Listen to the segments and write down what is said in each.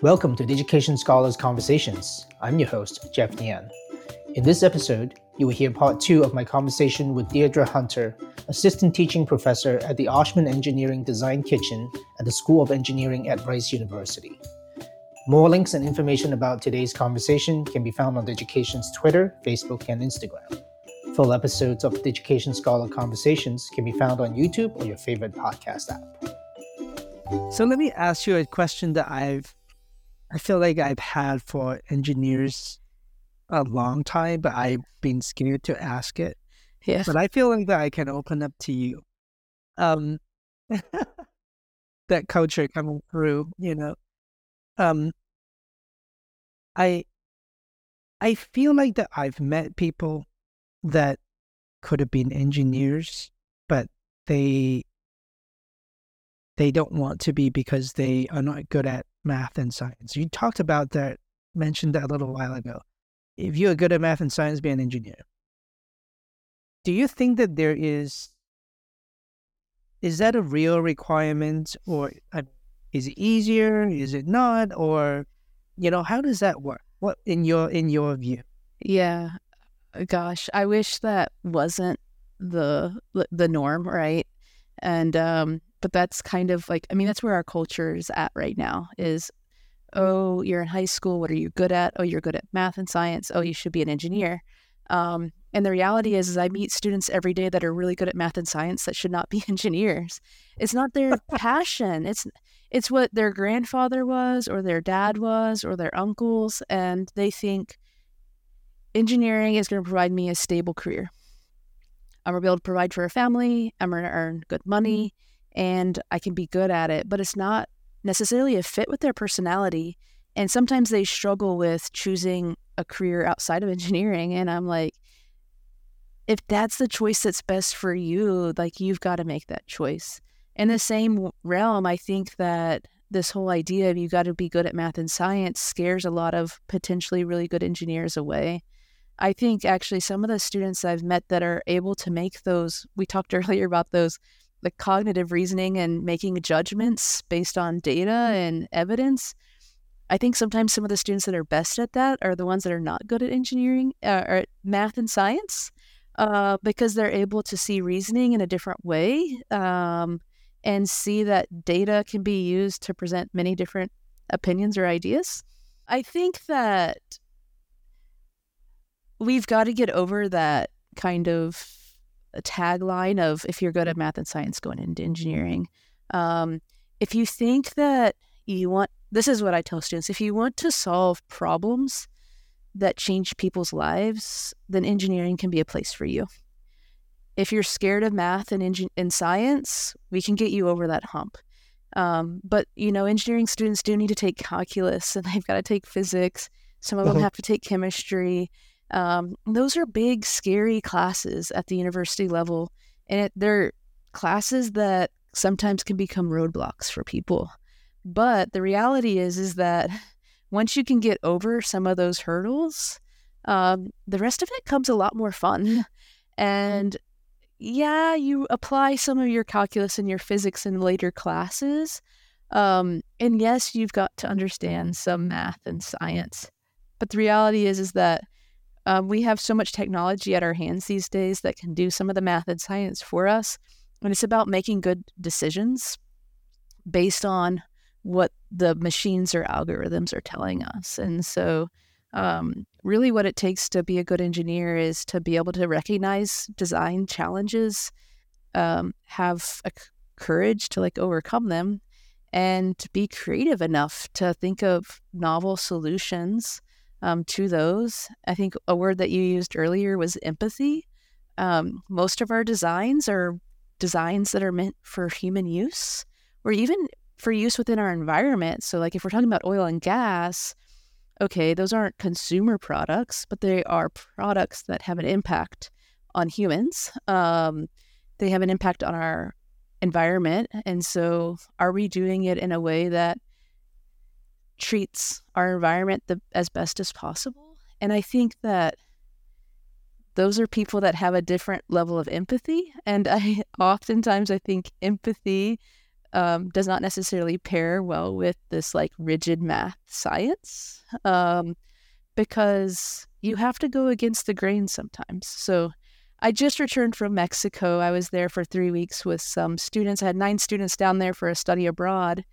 Welcome to the Education Scholars Conversations. I'm your host, Jeff Nian. In this episode, you will hear part two of my conversation with Deirdre Hunter, assistant teaching professor at the Oshman Engineering Design Kitchen at the School of Engineering at Rice University. More links and information about today's conversation can be found on the Education's Twitter, Facebook, and Instagram. Full episodes of the Education Scholar Conversations can be found on YouTube or your favorite podcast app. So let me ask you a question that I've I feel like I've had for engineers a long time, but I've been scared to ask it. Yeah. But I feel like that I can open up to you. Um that culture coming through, you know. Um I I feel like that I've met people that could have been engineers, but they they don't want to be because they are not good at math and science. You talked about that, mentioned that a little while ago. If you're good at math and science, be an engineer. Do you think that there is is that a real requirement, or is it easier? Is it not? Or you know, how does that work? What in your in your view? Yeah. Uh, gosh, I wish that wasn't the the norm, right? And um but that's kind of like I mean that's where our culture is at right now is oh you're in high school what are you good at oh you're good at math and science oh you should be an engineer um, and the reality is, is I meet students every day that are really good at math and science that should not be engineers. It's not their passion. It's it's what their grandfather was or their dad was or their uncles and they think engineering is going to provide me a stable career. I'm going to be able to provide for a family, I'm going to earn good money, and I can be good at it, but it's not necessarily a fit with their personality. And sometimes they struggle with choosing a career outside of engineering. And I'm like, if that's the choice that's best for you, like you've got to make that choice. In the same realm, I think that this whole idea of you got to be good at math and science scares a lot of potentially really good engineers away. I think actually some of the students I've met that are able to make those, we talked earlier about those like cognitive reasoning and making judgments based on data mm. and evidence. I think sometimes some of the students that are best at that are the ones that are not good at engineering uh, or math and science uh, because they're able to see reasoning in a different way um, and see that data can be used to present many different opinions or ideas. I think that we've got to get over that kind of tagline of if you're good at math and science, going into engineering. Um, if you think that you want, this is what I tell students if you want to solve problems that change people's lives, then engineering can be a place for you. If you're scared of math and, engin- and science, we can get you over that hump. Um, but you know, engineering students do need to take calculus, and they've got to take physics. Some of them have to take chemistry. Um, those are big, scary classes at the university level, and it, they're classes that sometimes can become roadblocks for people. But the reality is, is that once you can get over some of those hurdles, um, the rest of it comes a lot more fun. And yeah, you apply some of your calculus and your physics in later classes. Um, and yes, you've got to understand some math and science. But the reality is, is that um, we have so much technology at our hands these days that can do some of the math and science for us. And it's about making good decisions based on what the machines or algorithms are telling us. And so, um, really, what it takes to be a good engineer is to be able to recognize design challenges, um, have a c- courage to like overcome them, and be creative enough to think of novel solutions um, to those. I think a word that you used earlier was empathy. Um, most of our designs are designs that are meant for human use or even for use within our environment. So, like if we're talking about oil and gas, okay, those aren't consumer products, but they are products that have an impact on humans. Um, they have an impact on our environment. And so, are we doing it in a way that treats our environment the, as best as possible. And I think that those are people that have a different level of empathy. And I oftentimes I think empathy um, does not necessarily pair well with this like rigid math science um, because you have to go against the grain sometimes. So I just returned from Mexico. I was there for three weeks with some students. I had nine students down there for a study abroad.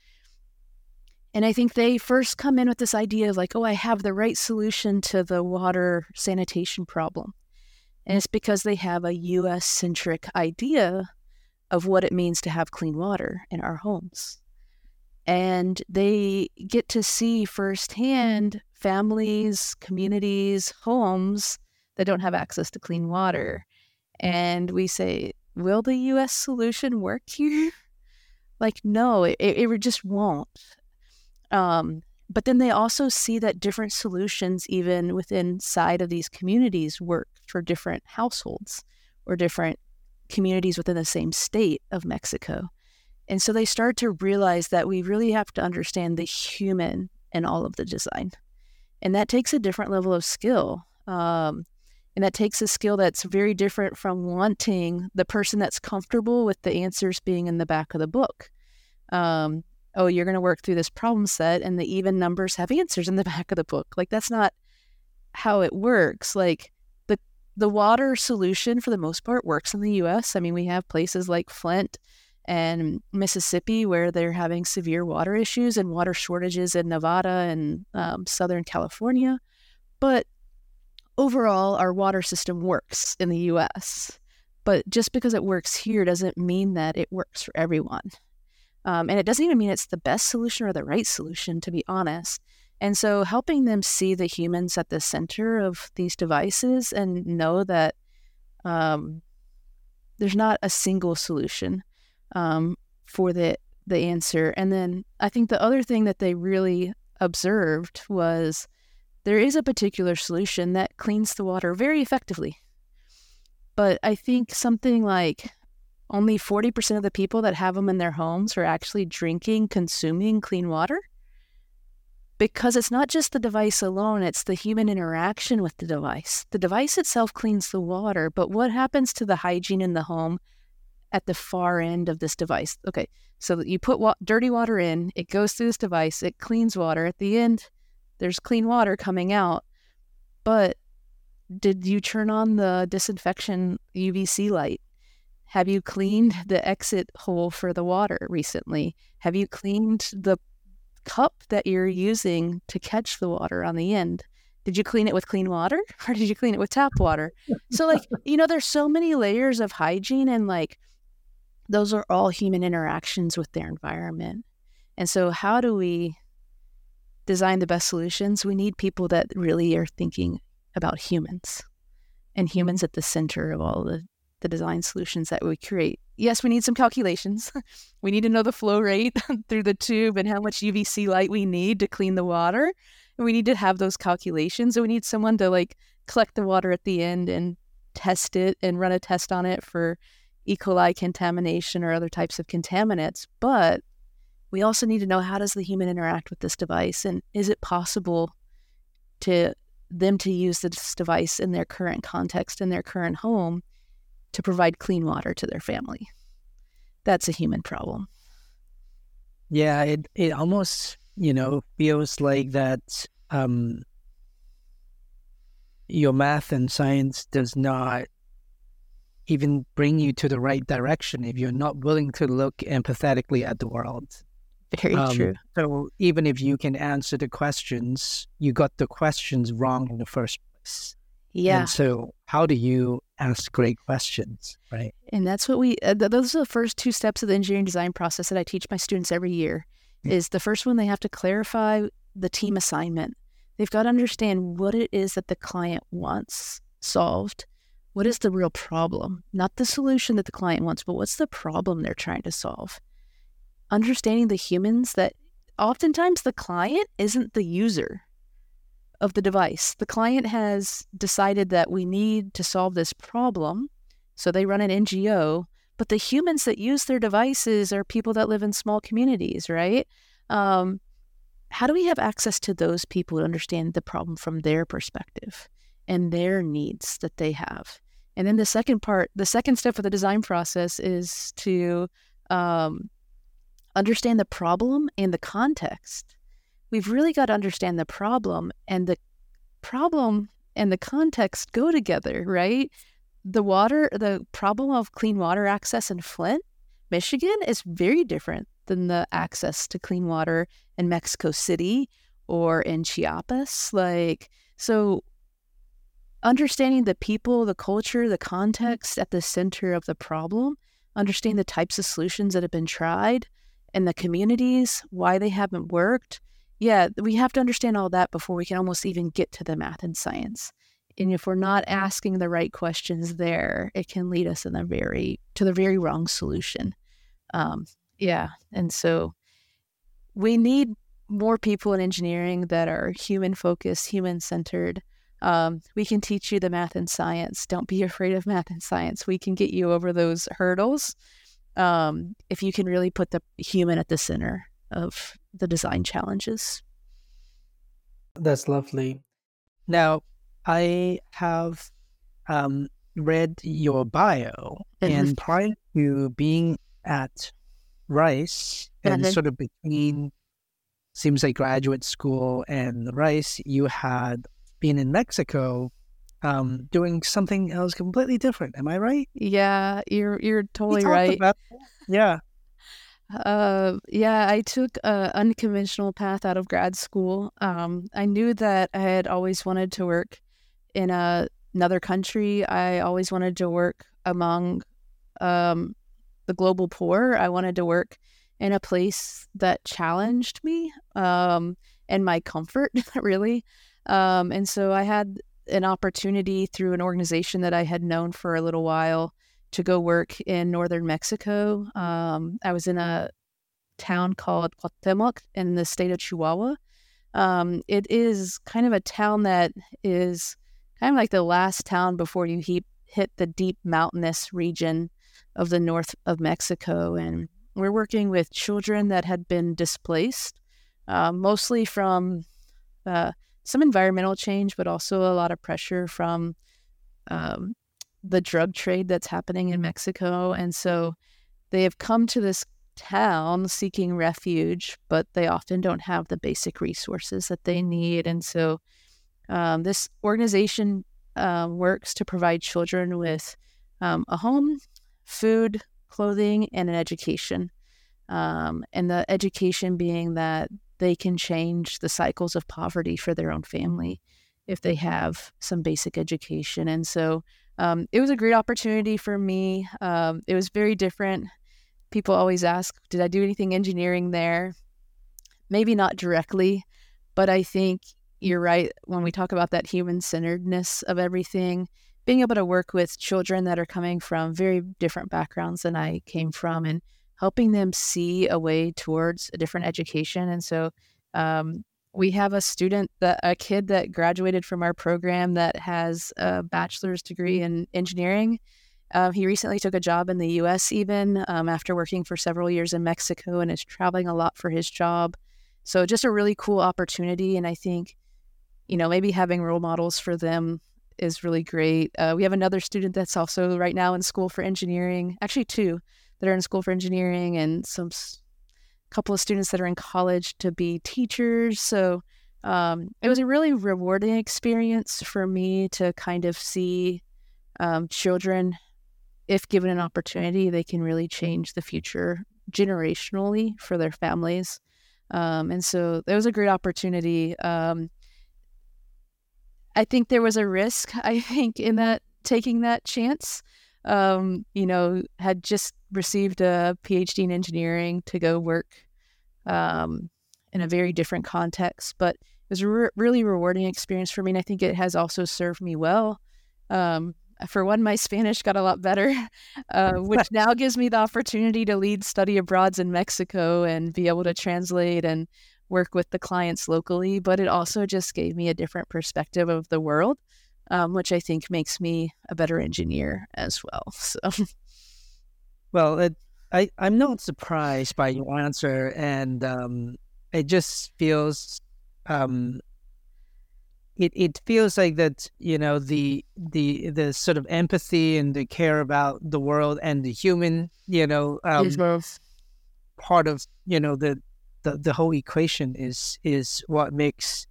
And I think they first come in with this idea of like, oh, I have the right solution to the water sanitation problem. And it's because they have a US centric idea of what it means to have clean water in our homes. And they get to see firsthand families, communities, homes that don't have access to clean water. And we say, will the US solution work here? Like, no, it, it just won't. Um, but then they also see that different solutions, even within inside of these communities, work for different households or different communities within the same state of Mexico. And so they start to realize that we really have to understand the human in all of the design. And that takes a different level of skill. Um, and that takes a skill that's very different from wanting the person that's comfortable with the answers being in the back of the book. Um, oh, you're going to work through this problem set and the even numbers have answers in the back of the book. Like that's not how it works. Like the the water solution for the most part works in the US. I mean, we have places like Flint and Mississippi where they're having severe water issues and water shortages in Nevada and um, Southern California. But overall, our water system works in the US. But just because it works here doesn't mean that it works for everyone. Um, and it doesn't even mean it's the best solution or the right solution, to be honest. And so helping them see the humans at the center of these devices and know that um, there's not a single solution um, for the the answer. And then I think the other thing that they really observed was there is a particular solution that cleans the water very effectively. But I think something like only 40% of the people that have them in their homes are actually drinking, consuming clean water. Because it's not just the device alone, it's the human interaction with the device. The device itself cleans the water, but what happens to the hygiene in the home at the far end of this device? Okay, so you put wa- dirty water in, it goes through this device, it cleans water. At the end, there's clean water coming out. But did you turn on the disinfection UVC light? Have you cleaned the exit hole for the water recently? Have you cleaned the cup that you're using to catch the water on the end? Did you clean it with clean water or did you clean it with tap water? So, like, you know, there's so many layers of hygiene, and like, those are all human interactions with their environment. And so, how do we design the best solutions? We need people that really are thinking about humans and mm-hmm. humans at the center of all the the design solutions that we create. Yes, we need some calculations. we need to know the flow rate through the tube and how much UVC light we need to clean the water. And we need to have those calculations. And we need someone to like collect the water at the end and test it and run a test on it for E. coli contamination or other types of contaminants. But we also need to know how does the human interact with this device and is it possible to them to use this device in their current context in their current home to provide clean water to their family. That's a human problem. Yeah, it it almost you know feels like that um, your math and science does not even bring you to the right direction if you're not willing to look empathetically at the world. Very um, true. So even if you can answer the questions, you got the questions wrong in the first place. Yeah. And so how do you ask great questions, right? And that's what we, uh, those are the first two steps of the engineering design process that I teach my students every year. Mm-hmm. Is the first one they have to clarify the team assignment. They've got to understand what it is that the client wants solved. What is the real problem? Not the solution that the client wants, but what's the problem they're trying to solve? Understanding the humans that oftentimes the client isn't the user of the device. The client has decided that we need to solve this problem, so they run an NGO, but the humans that use their devices are people that live in small communities, right? Um, how do we have access to those people to understand the problem from their perspective and their needs that they have? And then the second part, the second step of the design process is to um, understand the problem and the context. We've really got to understand the problem, and the problem and the context go together, right? The water, the problem of clean water access in Flint, Michigan is very different than the access to clean water in Mexico City or in Chiapas. Like, so understanding the people, the culture, the mm-hmm. context at the center of the problem, understanding the types of solutions that have been tried and the communities, why they haven't worked. Yeah, we have to understand all that before we can almost even get to the math and science. And if we're not asking the right questions there, it can lead us in the very to the very wrong solution. Um, yeah, and so we need more people in engineering that are human focused, human centered. Um, we can teach you the math and science. Don't be afraid of math and science. We can get you over those hurdles um, if you can really put the human at the center of the design challenges. That's lovely. Now, I have um, read your bio, mm-hmm. and prior to being at Rice and mm-hmm. sort of between seems like graduate school and Rice, you had been in Mexico um, doing something else completely different. Am I right? Yeah, you're you're totally right. yeah. Uh, yeah, I took an unconventional path out of grad school. Um, I knew that I had always wanted to work in a, another country. I always wanted to work among um, the global poor. I wanted to work in a place that challenged me um, and my comfort, really. Um, and so I had an opportunity through an organization that I had known for a little while to go work in northern Mexico. Um, I was in a town called Cuauhtemoc in the state of Chihuahua. Um, it is kind of a town that is kind of like the last town before you he- hit the deep mountainous region of the north of Mexico. And we're working with children that had been displaced, uh, mostly from uh, some environmental change, but also a lot of pressure from um, the drug trade that's happening in Mexico. And so they have come to this town seeking refuge, but they often don't have the basic resources that they need. And so um, this organization uh, works to provide children with um, a home, food, clothing, and an education. Um, and the education being that they can change the cycles of poverty for their own family if they have some basic education. And so um, it was a great opportunity for me. Um, it was very different. People always ask, Did I do anything engineering there? Maybe not directly, but I think you're right when we talk about that human centeredness of everything. Being able to work with children that are coming from very different backgrounds than I came from and helping them see a way towards a different education. And so um, we have a student that a kid that graduated from our program that has a bachelor's degree in engineering. Uh, he recently took a job in the U.S. even um, after working for several years in Mexico and is traveling a lot for his job. So just a really cool opportunity, and I think you know maybe having role models for them is really great. Uh, we have another student that's also right now in school for engineering, actually two that are in school for engineering and some couple of students that are in college to be teachers. So um, it was a really rewarding experience for me to kind of see um, children, if given an opportunity, they can really change the future generationally for their families. Um, and so it was a great opportunity. Um, I think there was a risk, I think, in that taking that chance um, you know, had just received a PhD in engineering to go work um, in a very different context. But it was a re- really rewarding experience for me. And I think it has also served me well. Um, for one, my Spanish got a lot better, uh, which now gives me the opportunity to lead study abroads in Mexico and be able to translate and work with the clients locally. But it also just gave me a different perspective of the world um, which I think makes me a better engineer as well. So, well, it, I I'm not surprised by your answer, and um, it just feels um, it it feels like that you know the the the sort of empathy and the care about the world and the human you know um, part of you know the the, the whole equation is is what makes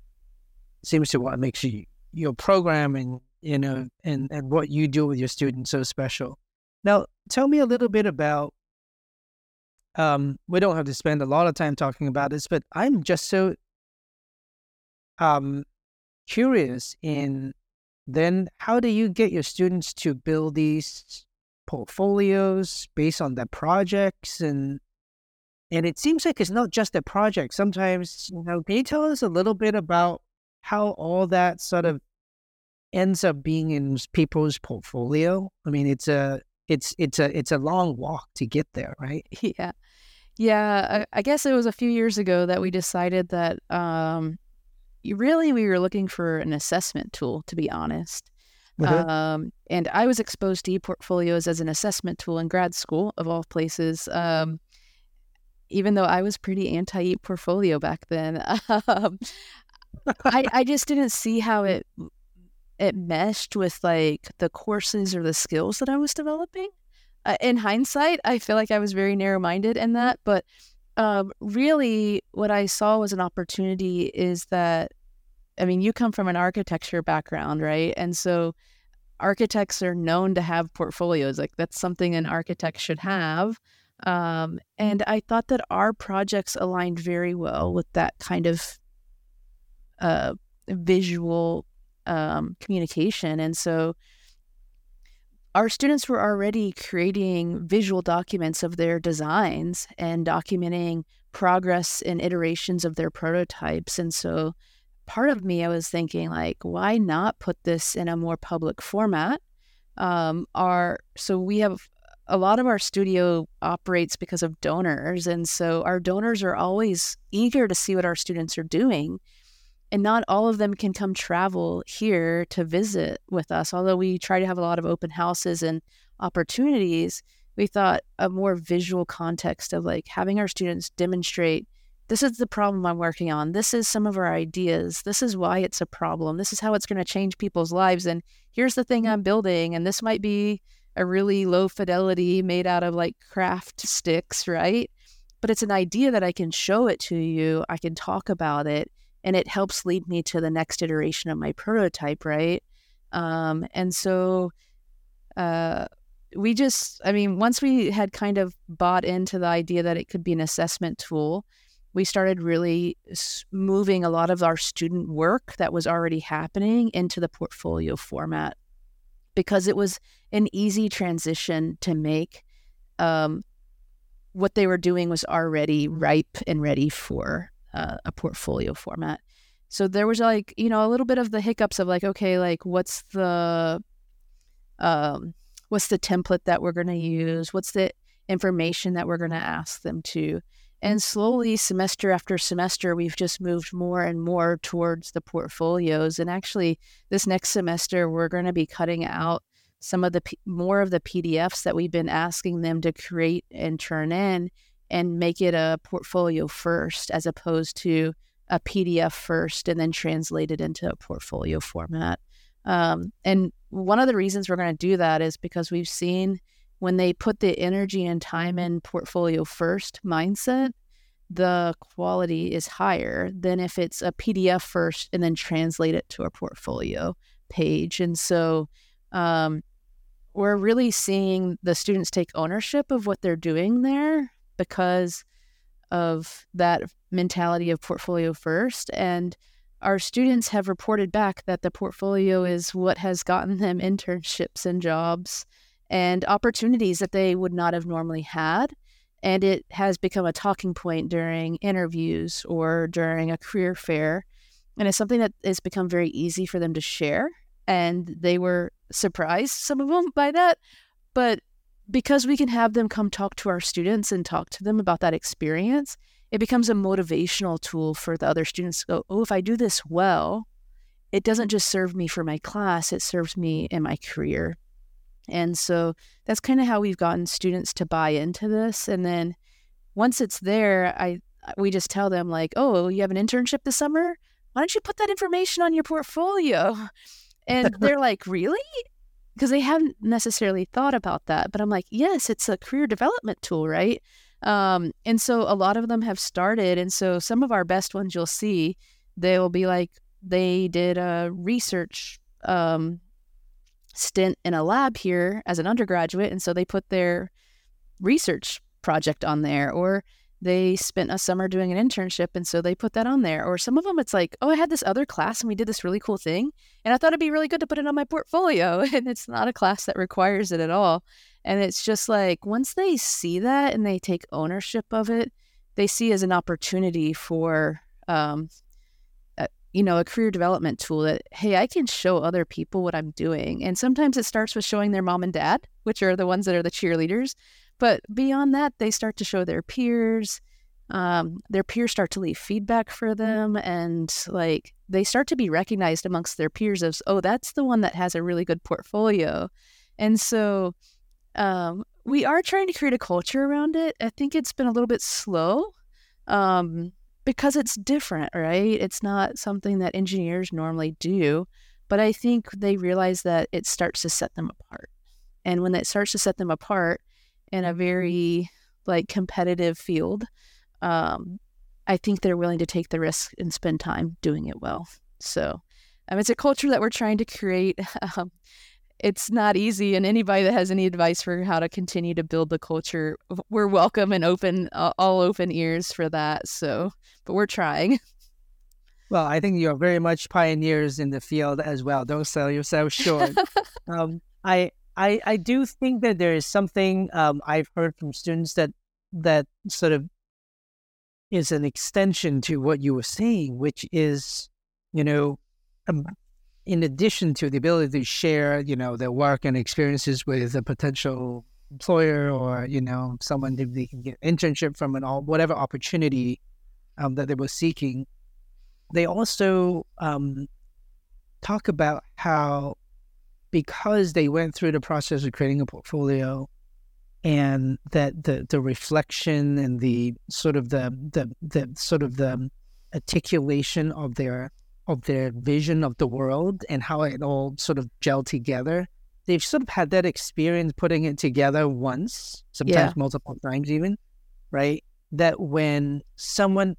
seems to what makes you your program and you know and and what you do with your students so special. Now tell me a little bit about um we don't have to spend a lot of time talking about this but i'm just so um curious in then how do you get your students to build these portfolios based on their projects? And and it seems like it's not just a project. Sometimes you know can you tell us a little bit about how all that sort of ends up being in people's portfolio? I mean it's a it's it's a it's a long walk to get there right? Yeah. Yeah I, I guess it was a few years ago that we decided that um really we were looking for an assessment tool to be honest. Mm-hmm. um, and i was exposed to e-portfolios as an assessment tool in grad school of all places um, even though i was pretty anti e-portfolio back then. Um, I, I just didn't see how it it meshed with like the courses or the skills that i was developing uh, in hindsight i feel like i was very narrow-minded in that but um, really what I saw was an opportunity is that, I mean, you come from an architecture background, right? And so architects are known to have portfolios. Like that's something an architect should have. Um, and I thought that our projects aligned very well with that kind of uh, visual um, communication. And so our students were already creating visual documents of their designs and documenting progress and iterations of their prototypes. And so part of me, I was thinking, like, why not put this in a more public format? Um, our so we have a lot of our studio operates because of donors, and so our donors are always eager to see what our students are doing and not all of them can come travel here to visit with us. Although we try to have a lot of open houses and opportunities, we thought a more visual context of like having our students demonstrate this is the problem I'm working on. This is some of our ideas. This is why it's a problem. This is how it's going to change people's lives. And here's the thing mm-hmm. I'm building. And this might be a really low fidelity made out of like craft sticks, right? But it's an idea that I can show it to you. I can talk about it and it helps lead me to the next iteration of my prototype, right? Um, and so uh, we just, I mean, once we had kind of bought into the idea that it could be an assessment tool, we started really moving a lot of our student work that was already happening into the portfolio format because it was an easy transition to make. Um, what they were doing was already ripe and ready for uh, a portfolio format. So there was like, you know, a little bit of the hiccups of like, okay, like what's the um what's the template that we're going to use? What's the information that we're going to ask them to? And slowly, semester after semester, we've just moved more and more towards the portfolios. And actually, this next semester, we're going to be cutting out some of the more of the PDFs that we've been asking them to create and turn in and make it a portfolio first as opposed to a PDF first and then translate it into a portfolio format. Um, and one of the reasons we're going to do that is because we've seen when they put the energy and time in portfolio first mindset, the quality is higher than if it's a PDF first and then translate it to a portfolio page. And so um, we're really seeing the students take ownership of what they're doing there because of that mentality of portfolio first. And our students have reported back that the portfolio is what has gotten them internships and jobs and opportunities that they would not have normally had. And it has become a talking point during interviews or during a career fair. And it's something that has become very easy for them to share. And they were surprised, some of them, by that. But because we can have them come talk to our students and talk to them about that experience, it becomes a motivational tool for the other students to go, oh, if I do this well, it doesn't just serve me for my class, it serves me in my career. And so that's kind of how we've gotten students to buy into this. And then once it's there, I we just tell them like, oh, you have an internship this summer? Why don't you put that information on your portfolio? And they're like, really? Because they haven't necessarily thought about that. But I'm like, yes, it's a career development tool, right? Um, and so a lot of them have started. And so some of our best ones you'll see, they will be like, they did a research um, stint in a lab here as an undergraduate. And so they put their research project on there, or they spent a summer doing an internship. And so they put that on there. Or some of them, it's like, oh, I had this other class and we did this really cool thing. And I thought it'd be really good to put it on my portfolio. And it's not a class that requires it at all. And it's just like once they see that and they take ownership of it, they see as an opportunity for um, you know, a career development tool that, hey, I can show other people what I'm doing. And sometimes it starts with showing their mom and dad, which are the ones that are the cheerleaders. But beyond that, they start to show their peers. Um, their peers start to leave feedback for them. And like they start to be recognized amongst their peers as, oh, that's the one that has a really good portfolio. And so um, we are trying to create a culture around it. I think it's been a little bit slow. Um, because it's different, right? It's not something that engineers normally do. But I think they realize that it starts to set them apart. And when it starts to set them apart in a mm-hmm. very like competitive field, um, I think they're willing to take the risk and spend time doing it well. So um, it's a culture that we're trying to create. Um, it's not easy. And anybody that has any advice for how to continue to build the culture, we're welcome and open, uh, all open ears for that. So, but we're trying. Well, I think you're very much pioneers in the field as well. Don't sell yourself short. um, I, I, I do think that there is something um, I've heard from students that that sort of is an extension to what you were saying, which is, you know, um, in addition to the ability to share, you know, their work and experiences with a potential employer or, you know, someone that they can get internship from and all whatever opportunity um, that they were seeking, they also um, talk about how because they went through the process of creating a portfolio and that the the reflection and the sort of the the, the sort of the articulation of their of their vision of the world and how it all sort of gelled together. They've sort of had that experience putting it together once, sometimes yeah. multiple times even, right? That when someone,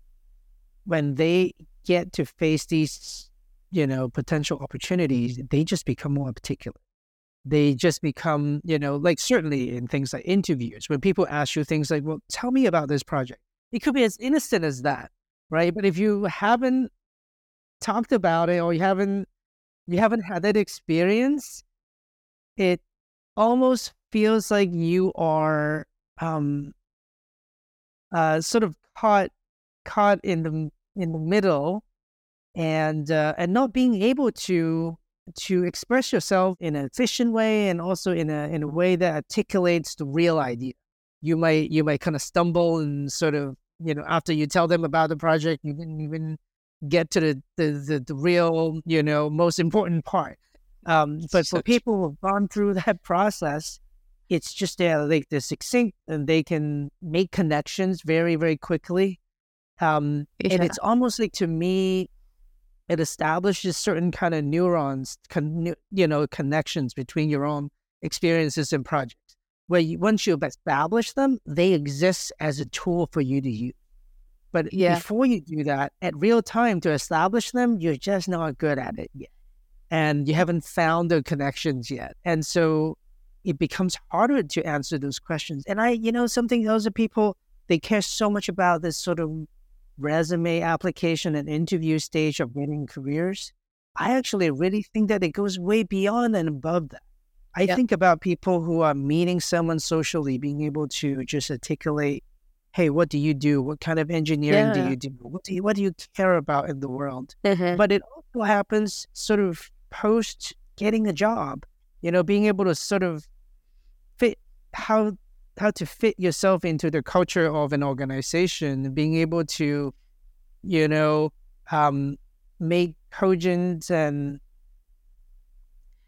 when they get to face these, you know, potential opportunities, they just become more particular. They just become, you know, like certainly in things like interviews, when people ask you things like, well, tell me about this project. It could be as innocent as that, right? But if you haven't talked about it or you haven't you haven't had that experience, it almost feels like you are um uh sort of caught caught in the in the middle and uh, and not being able to to express yourself in an efficient way and also in a in a way that articulates the real idea. You might you might kind of stumble and sort of you know after you tell them about the project, you didn't even get to the, the, the, the real, you know, most important part. Um, but for people who've gone through that process, it's just they're like they're succinct and they can make connections very, very quickly. Um, yeah. And it's almost like to me, it establishes certain kind of neurons, con- you know, connections between your own experiences and projects. Where you, once you've established them, they exist as a tool for you to use. But yeah. before you do that, at real time to establish them, you're just not good at it yet. And you haven't found the connections yet. And so it becomes harder to answer those questions. And I, you know, something those are people, they care so much about this sort of resume application and interview stage of getting careers. I actually really think that it goes way beyond and above that. I yep. think about people who are meeting someone socially, being able to just articulate hey, what do you do? What kind of engineering yeah. do you do? What do you what do you care about in the world? Mm-hmm. But it also happens sort of post getting a job, you know, being able to sort of fit how how to fit yourself into the culture of an organization, being able to, you know, um, make cogent and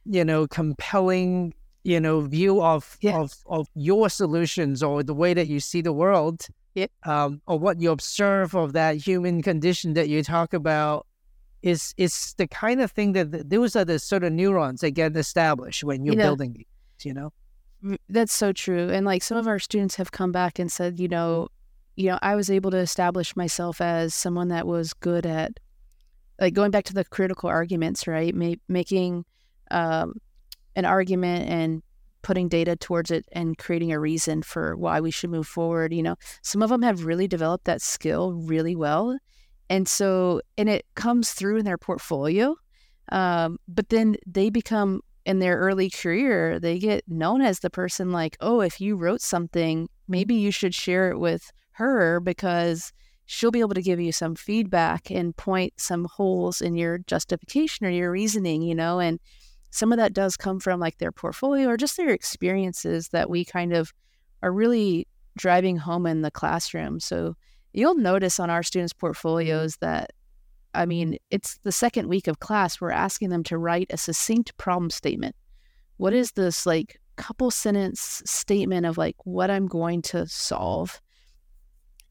you know compelling you know view of yes. of of your solutions or the way that you see the world yep. um, or what you observe of that human condition that you talk about is is the kind of thing that those are the sort of neurons that get established when you're you know, building these you know That's so true. And like some of our students have come back and said, you know, you know, I was able to establish myself as someone that was good at like going back to the critical arguments, right? Ma- making um, an argument and putting data towards it and creating a reason for why we should move forward. You know, some of them have really developed that skill really well. And so, and it comes through in their portfolio. Um, but then they become in their early career, they get known as the person like, oh, if you wrote something, mm-hmm. maybe you should share it with her because she'll be able to give you some feedback and point some holes in your justification or your reasoning, you know, and some of that does come from like their portfolio or just their experiences that we kind of are really driving home in the classroom. So you'll notice on our students' mm-hmm. portfolios that I mean, it's the second week of class. We're asking them to write a succinct problem statement. What is this like couple sentence statement of like what I'm going to solve?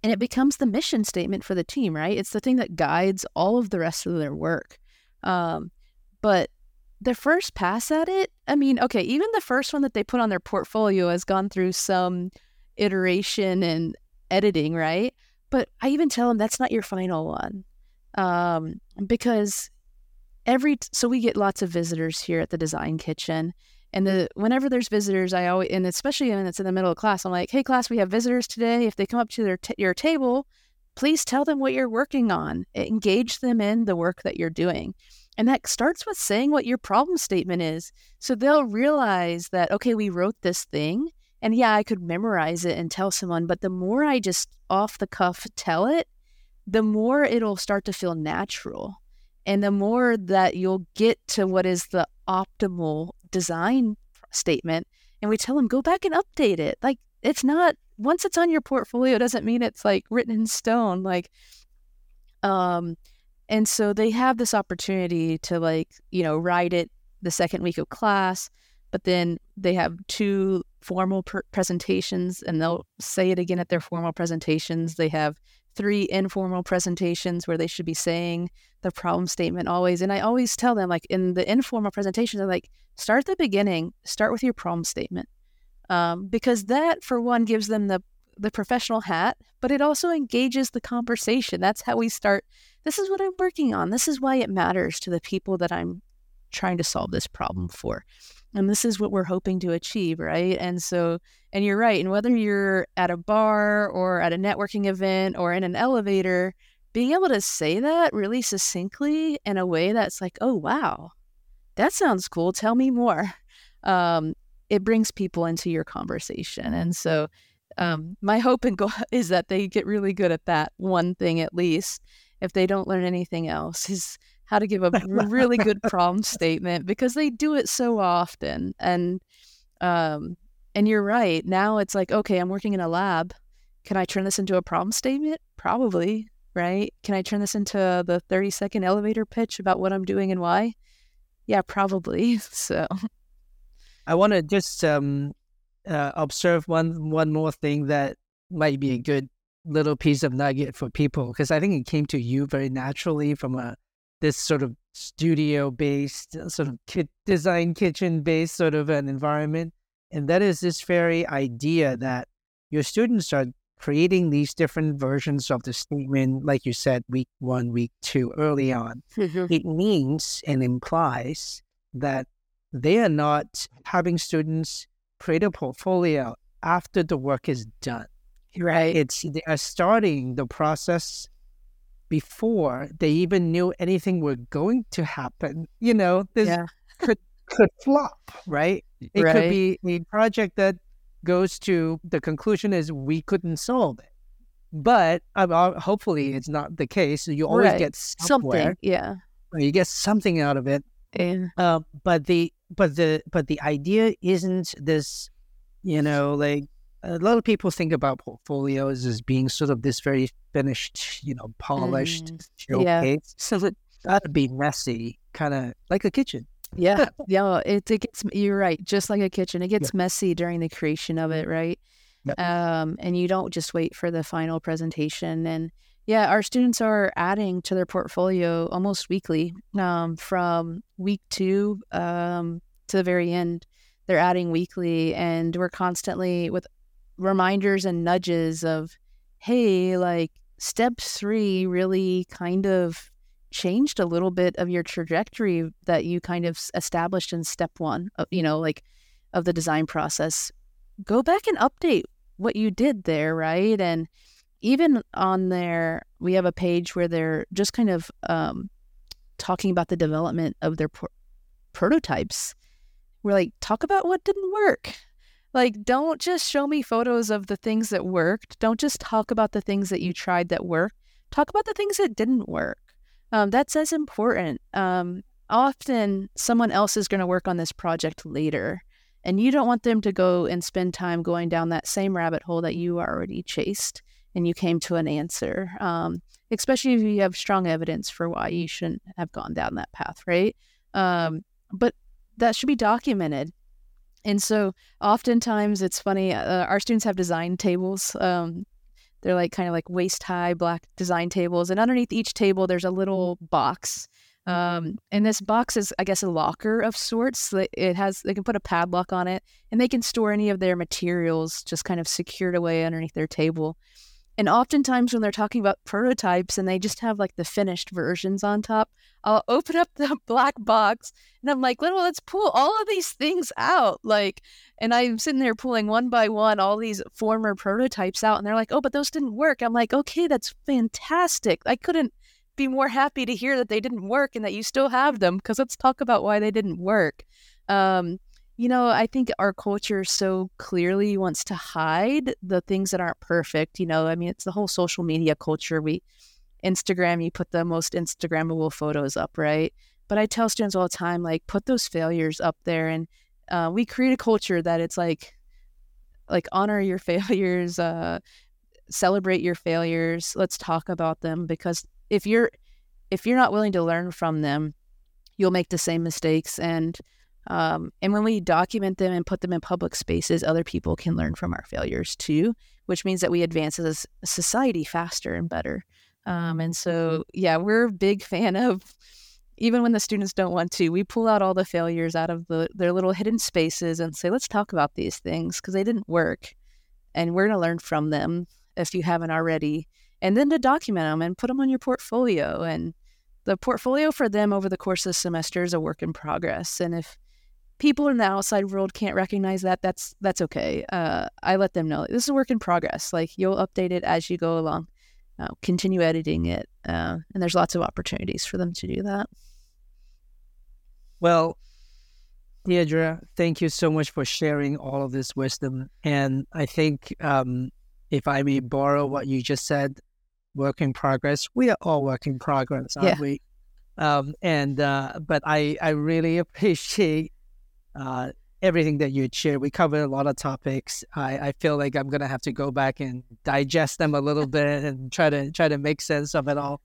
And it becomes the mission statement for the team, right? It's the thing that guides all of the rest of their work. Um, but the first pass at it, I mean, okay, even the first one that they put on their portfolio has gone through some iteration and editing, right? But I even tell them that's not your final one um, because every so we get lots of visitors here at the design kitchen. And the whenever there's visitors i always and especially when it's in the middle of class i'm like hey class we have visitors today. If they come up to their t- your table please tell them what you're working on. Engage them in the work that you're doing. And that starts with saying what your problem statement is. So they'll realize that okay we wrote this thing and yeah i could memorize it and tell someone but the more i just off the cuff tell it the more it'll start to feel natural and the more that you'll get to what is the optimal design statement and we tell them go back and update it. Like it's not once it's on your portfolio doesn't mean it's like written in stone like um and so they have this opportunity to like you know write it the second week of class but then they have two formal pr- presentations and they'll say it again at their formal presentations. They have three informal presentations where they should be saying the problem statement always. And I always tell them, like in the informal presentations, I'm like, start at the beginning, start with your problem statement. Um, because that, for one, gives them the the professional hat, but it also engages the conversation. That's how we start. This is what I'm working on. This is why it matters to the people that I'm trying to solve this problem for. And this is what we're hoping to achieve, right? And so, and you're right. And whether you're at a bar or at a networking event or in an elevator, being able to say that really succinctly in a way that's like, oh, wow, that sounds cool. Tell me more. Um, it brings people into your conversation. And so, um, my hope and goal is that they get really good at that one thing at least. If they don't learn anything else, is how to give a really good problem statement because they do it so often. And um, and you're right. Now it's like, okay, I'm working in a lab. Can I turn this into a problem statement? Probably, right? Can I turn this into the 30 second elevator pitch about what I'm doing and why? Yeah, probably. So I want to just um, uh, observe one one more thing that might be a good little piece of nugget for people because I think it came to you very naturally from a this sort of studio based, uh, sort of kit design kitchen based sort of an environment. And that is this very idea that your students are creating these different versions of the statement, like you said, week one, week two, early on. Mm-hmm. It means and implies that they are not having students create a portfolio after the work is done. Right. It's they are starting the process before they even knew anything were going to happen. You know, this yeah. could could flop, right? It right. could be a project that goes to the conclusion is we couldn't solve it. But uh, hopefully it's not the case. You always right. get something, yeah. You get something out of it. Yeah. Uh, but the but the but the idea isn't this, you know, like a lot of people think about portfolios as being sort of this very finished, you know, polished mm, showcase. Yeah. So that that'd be messy, kind of like a kitchen. Yeah, yeah. It, it gets you're right, just like a kitchen. It gets yeah. messy during the creation of it, right? Yep. Um, and you don't just wait for the final presentation. And yeah, our students are adding to their portfolio almost weekly, um, from week two um, to the very end they're adding weekly, and we're constantly with reminders and nudges of, hey, like step three really kind of changed a little bit of your trajectory that you kind of established in step one, you know, like of the design process. Go back and update what you did there, right? And even on there, we have a page where they're just kind of um, talking about the development of their prototypes. We're like, talk about what didn't work. Like, don't just show me photos of the things that worked. Don't just talk about the things that you tried that worked. Talk about the things that didn't work. Um, that's as important. Um, often, someone else is going to work on this project later, and you don't want them to go and spend time going down that same rabbit hole that you already chased and you came to an answer. Um, especially if you have strong evidence for why you shouldn't have gone down that path, right? Um, but that should be documented. And so oftentimes it's funny, uh, our students have design tables. Um, they're like kind of like waist high black design tables. And underneath each table, there's a little box. Um, and this box is, I guess, a locker of sorts. It has, they can put a padlock on it and they can store any of their materials just kind of secured away underneath their table. And oftentimes, when they're talking about prototypes and they just have like the finished versions on top, I'll open up the black box and I'm like, well, let's pull all of these things out. Like, and I'm sitting there pulling one by one all these former prototypes out. And they're like, oh, but those didn't work. I'm like, okay, that's fantastic. I couldn't be more happy to hear that they didn't work and that you still have them because let's talk about why they didn't work. Um, you know, I think our culture so clearly wants to hide the things that aren't perfect. You know, I mean, it's the whole social media culture. We Instagram, you put the most Instagrammable photos up, right? But I tell students all the time, like, put those failures up there, and uh, we create a culture that it's like, like honor your failures, uh, celebrate your failures. Let's talk about them because if you're if you're not willing to learn from them, you'll make the same mistakes and um, and when we document them and put them in public spaces, other people can learn from our failures too, which means that we advance as a society faster and better. Um, and so, yeah, we're a big fan of even when the students don't want to, we pull out all the failures out of the, their little hidden spaces and say, let's talk about these things because they didn't work. And we're going to learn from them if you haven't already. And then to document them and put them on your portfolio. And the portfolio for them over the course of the semester is a work in progress. And if people in the outside world can't recognize that, that's that's okay. Uh, I let them know this is a work in progress. Like you'll update it as you go along. Uh, continue editing it, uh, and there's lots of opportunities for them to do that. Well, Deirdre, thank you so much for sharing all of this wisdom. And I think um, if I may borrow what you just said, work in progress. We are all work in progress, aren't yeah. we? Um, and uh, but I I really appreciate uh, everything that you shared. We covered a lot of topics. I, I feel like I'm gonna have to go back and digest them a little bit and try to try to make sense of it all.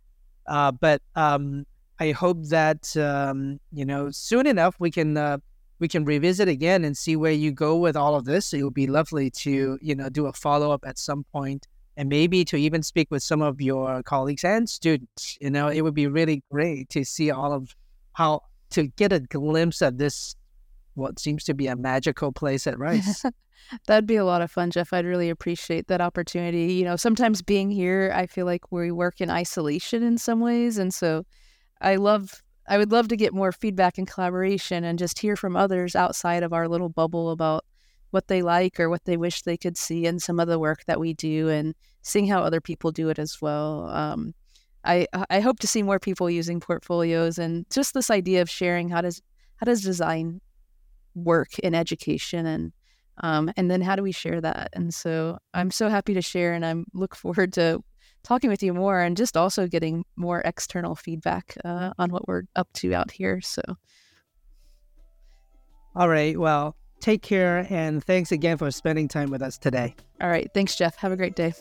Uh, but um, I hope that um, you know soon enough we can uh, we can revisit again and see where you go with all of this. It would be lovely to you know do a follow up at some point and maybe to even speak with some of your colleagues and students. You know, it would be really great to see all of how to get a glimpse of this what seems to be a magical place at Rice. That'd be a lot of fun, Jeff. I'd really appreciate that opportunity. You know, sometimes being here, I feel like we work in isolation in some ways. And so I love, I would love to get more feedback and collaboration and just hear from others outside of our little bubble about what they like or what they wish they could see in some of the work that we do and seeing how other people do it as well. Um, I, I hope to see more people using portfolios and just this idea of sharing how does how does design work in education and um, and then how do we share that? And so i'm so happy to share and i'm look forward to talking with you more and just also getting more external feedback uh, on what we're up to out here so. All right well take care and thanks again for spending time with us today. All right thanks jeff. Have a great day.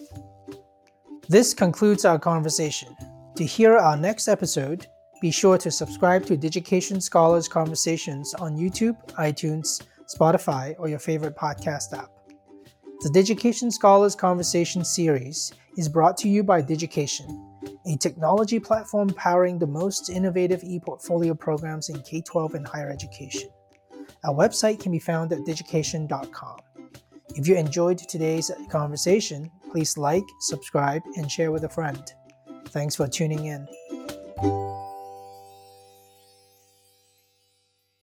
This concludes our conversation. To hear our next episode be sure to subscribe to Digication Scholars Conversations on YouTube, iTunes, Spotify, or your favorite podcast app. The Digication Scholars Conversation series is brought to you by Digication, a technology platform powering the most innovative e portfolio programs in K 12 and higher education. Our website can be found at digication.com. If you enjoyed today's conversation, please like, subscribe, and share with a friend. Thanks for tuning in.